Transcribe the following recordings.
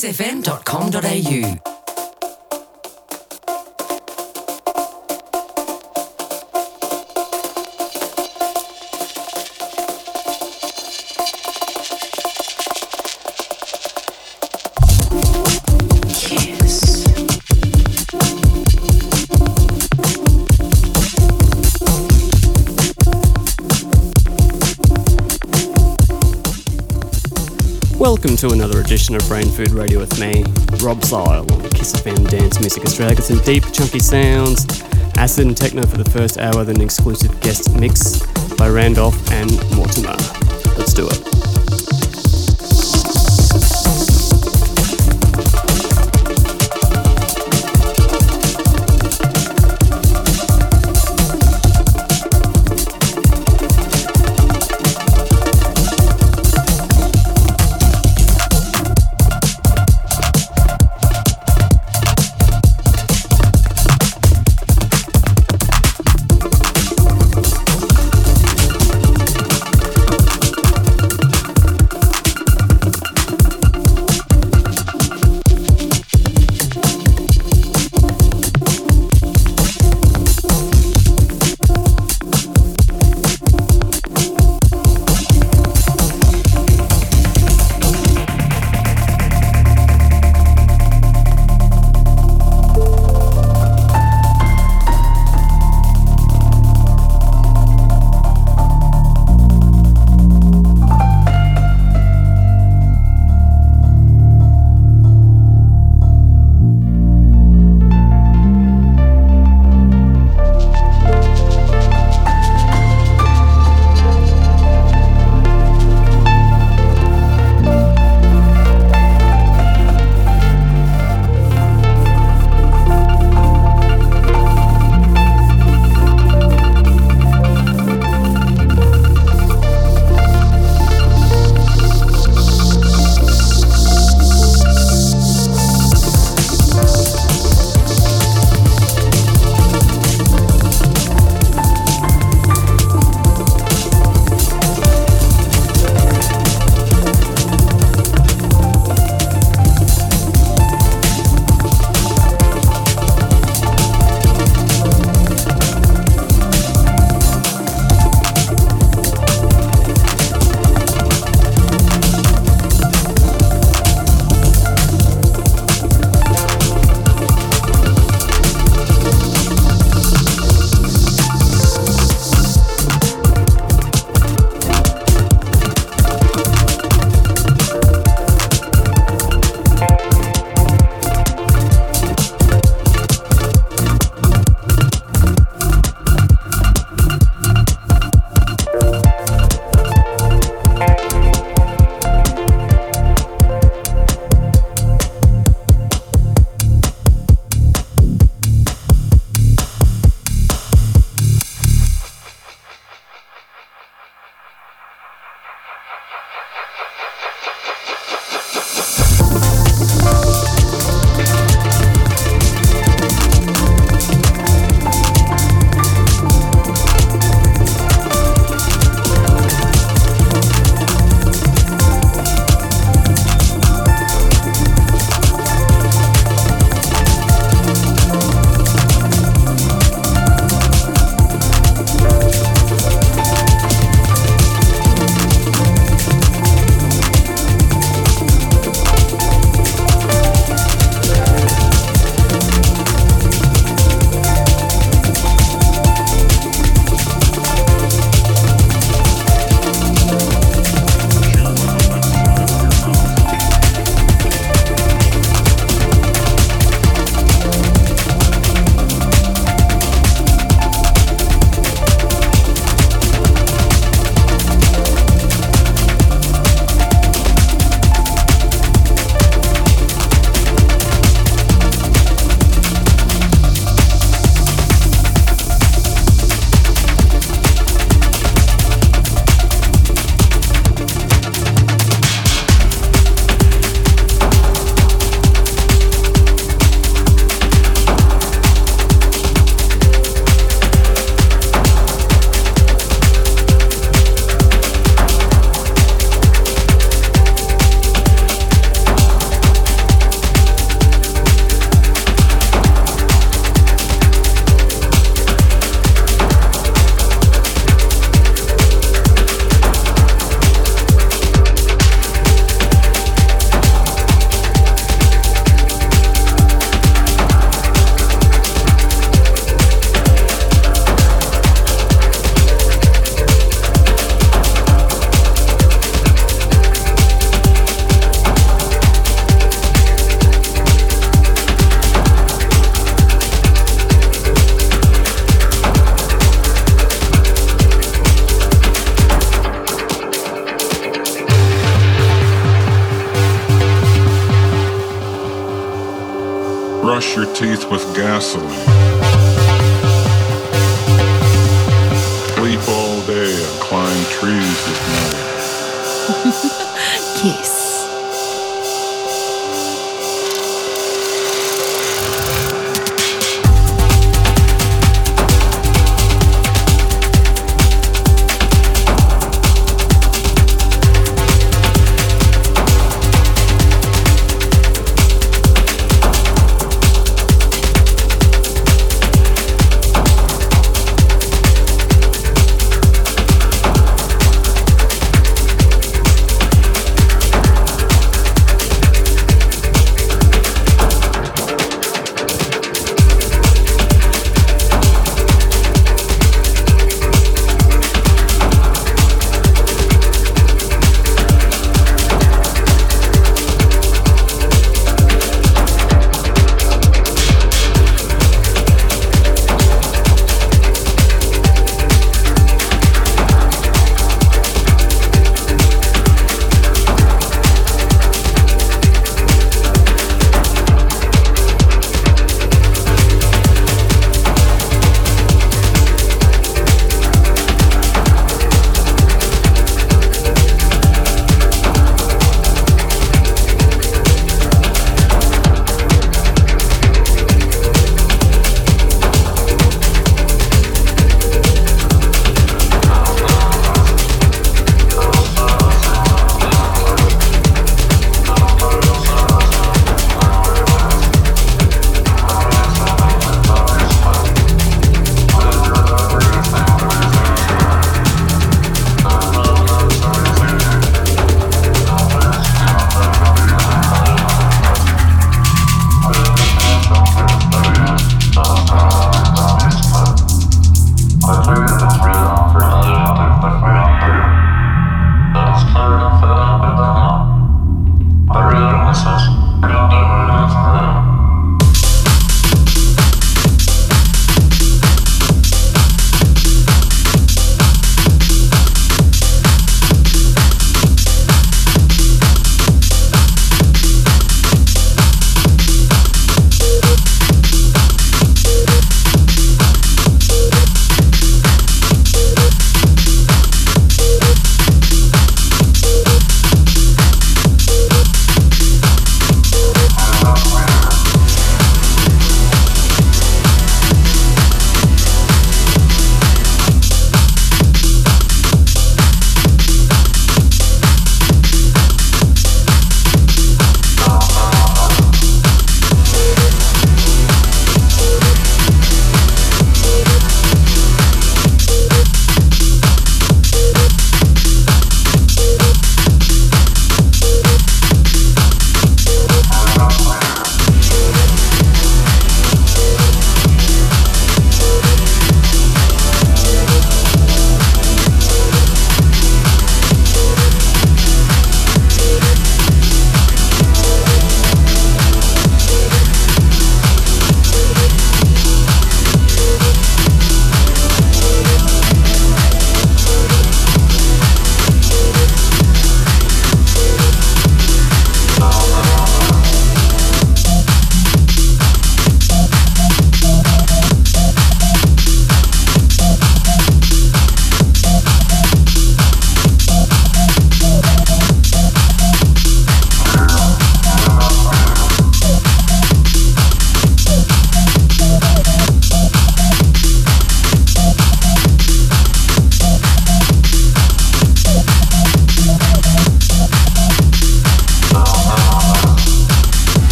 kissfm.com.au. Welcome to another edition of Brain Food Radio with me, Rob Zile on Kiss FM Dance Music Australia. Got some deep, chunky sounds, acid and techno for the first hour, then an exclusive guest mix by Randolph and Mortimer. Let's do it. With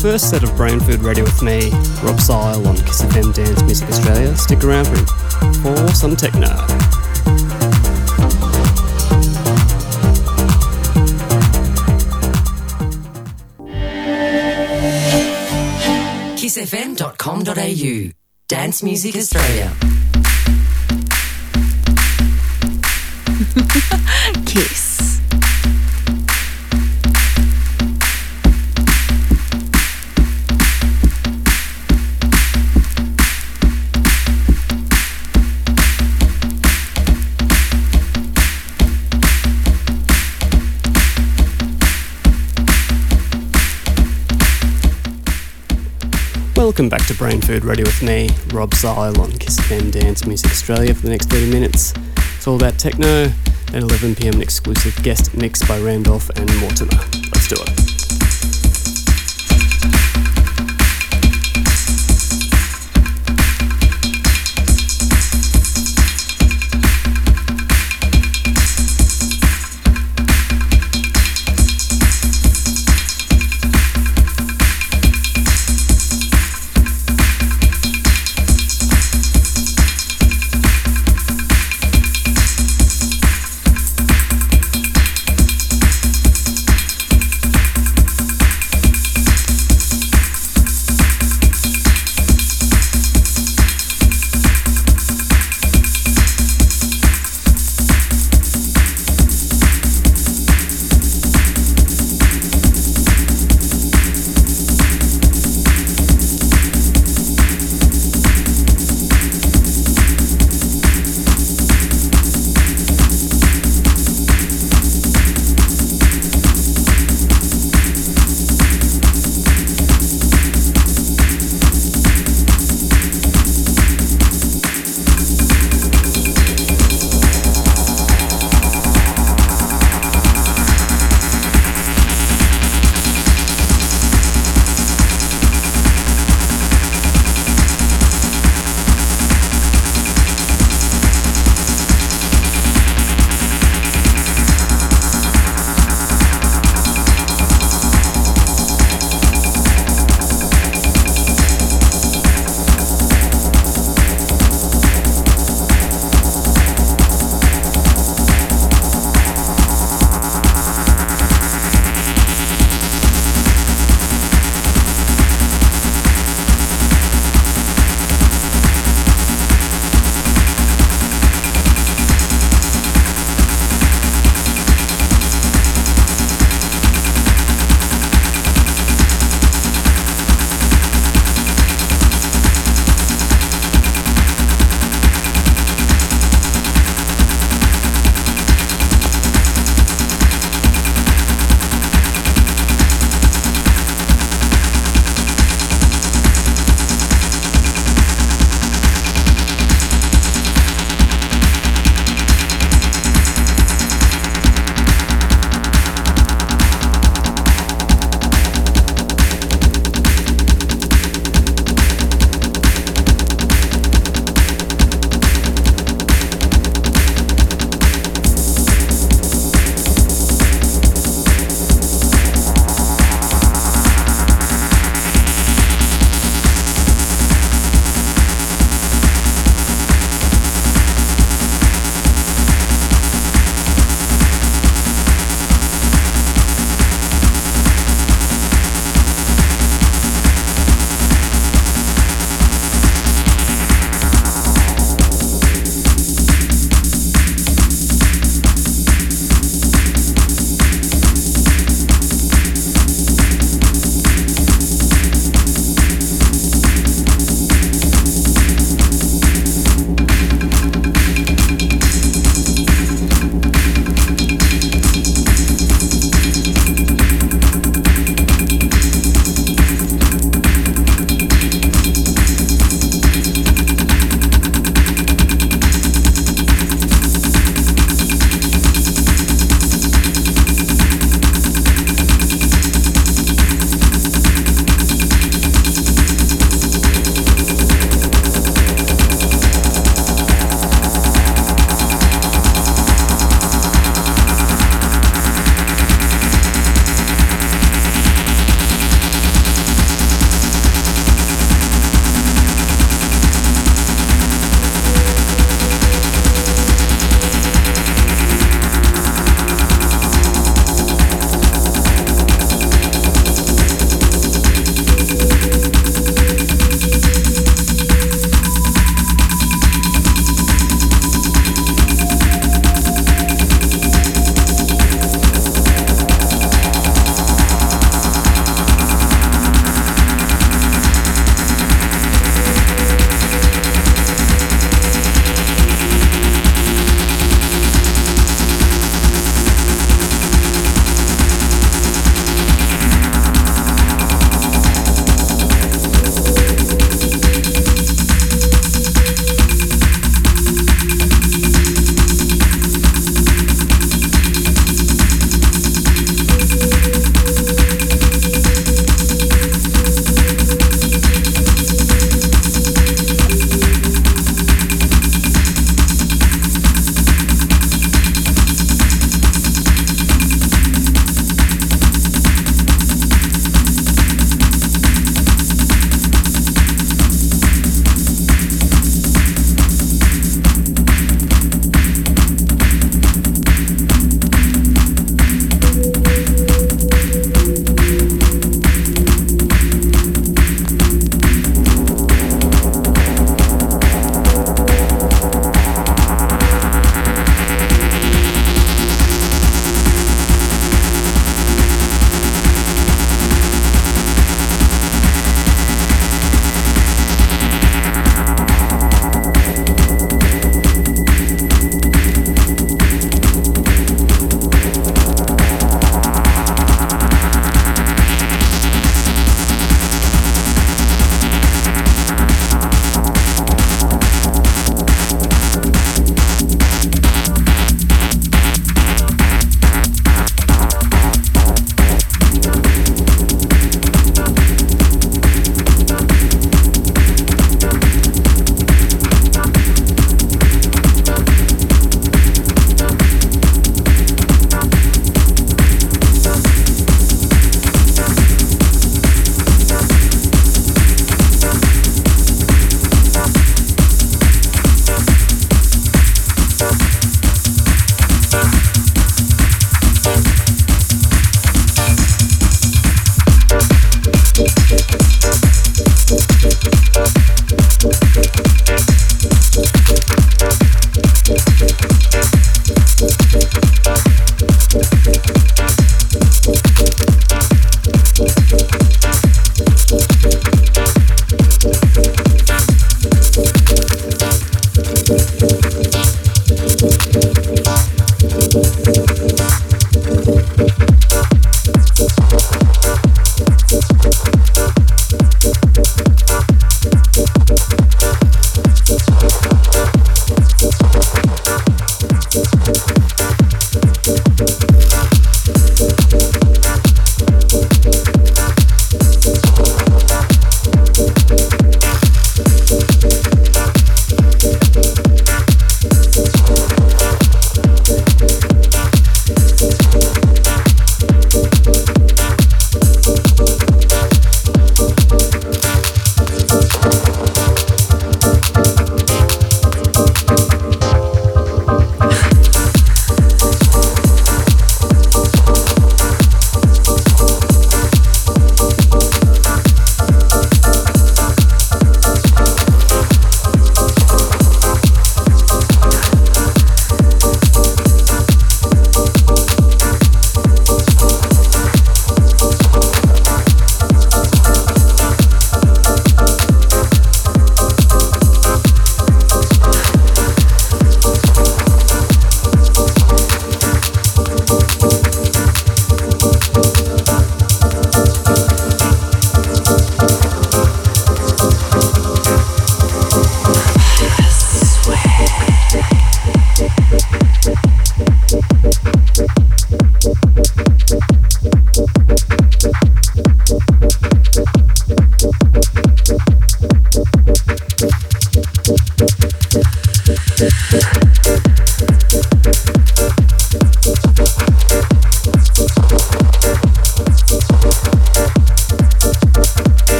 first set of Brain Food Radio with me, Rob Zile on Kiss FM Dance Music Australia. Stick around for, for some techno. kissfm.com.au Dance Music Australia. Kiss. Welcome back to Brain Food Radio with me, Rob Zile on Kiss FM Dance Music Australia for the next 30 minutes. It's all about techno. At 11pm, an exclusive guest mix by Randolph and Mortimer. Let's do it.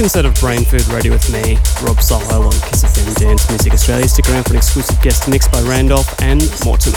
Second set of Brain Food Radio with me, Rob Zile on Kiss FM Dance Music Australia. Stick around for an exclusive guest mix by Randolph and Mortimer.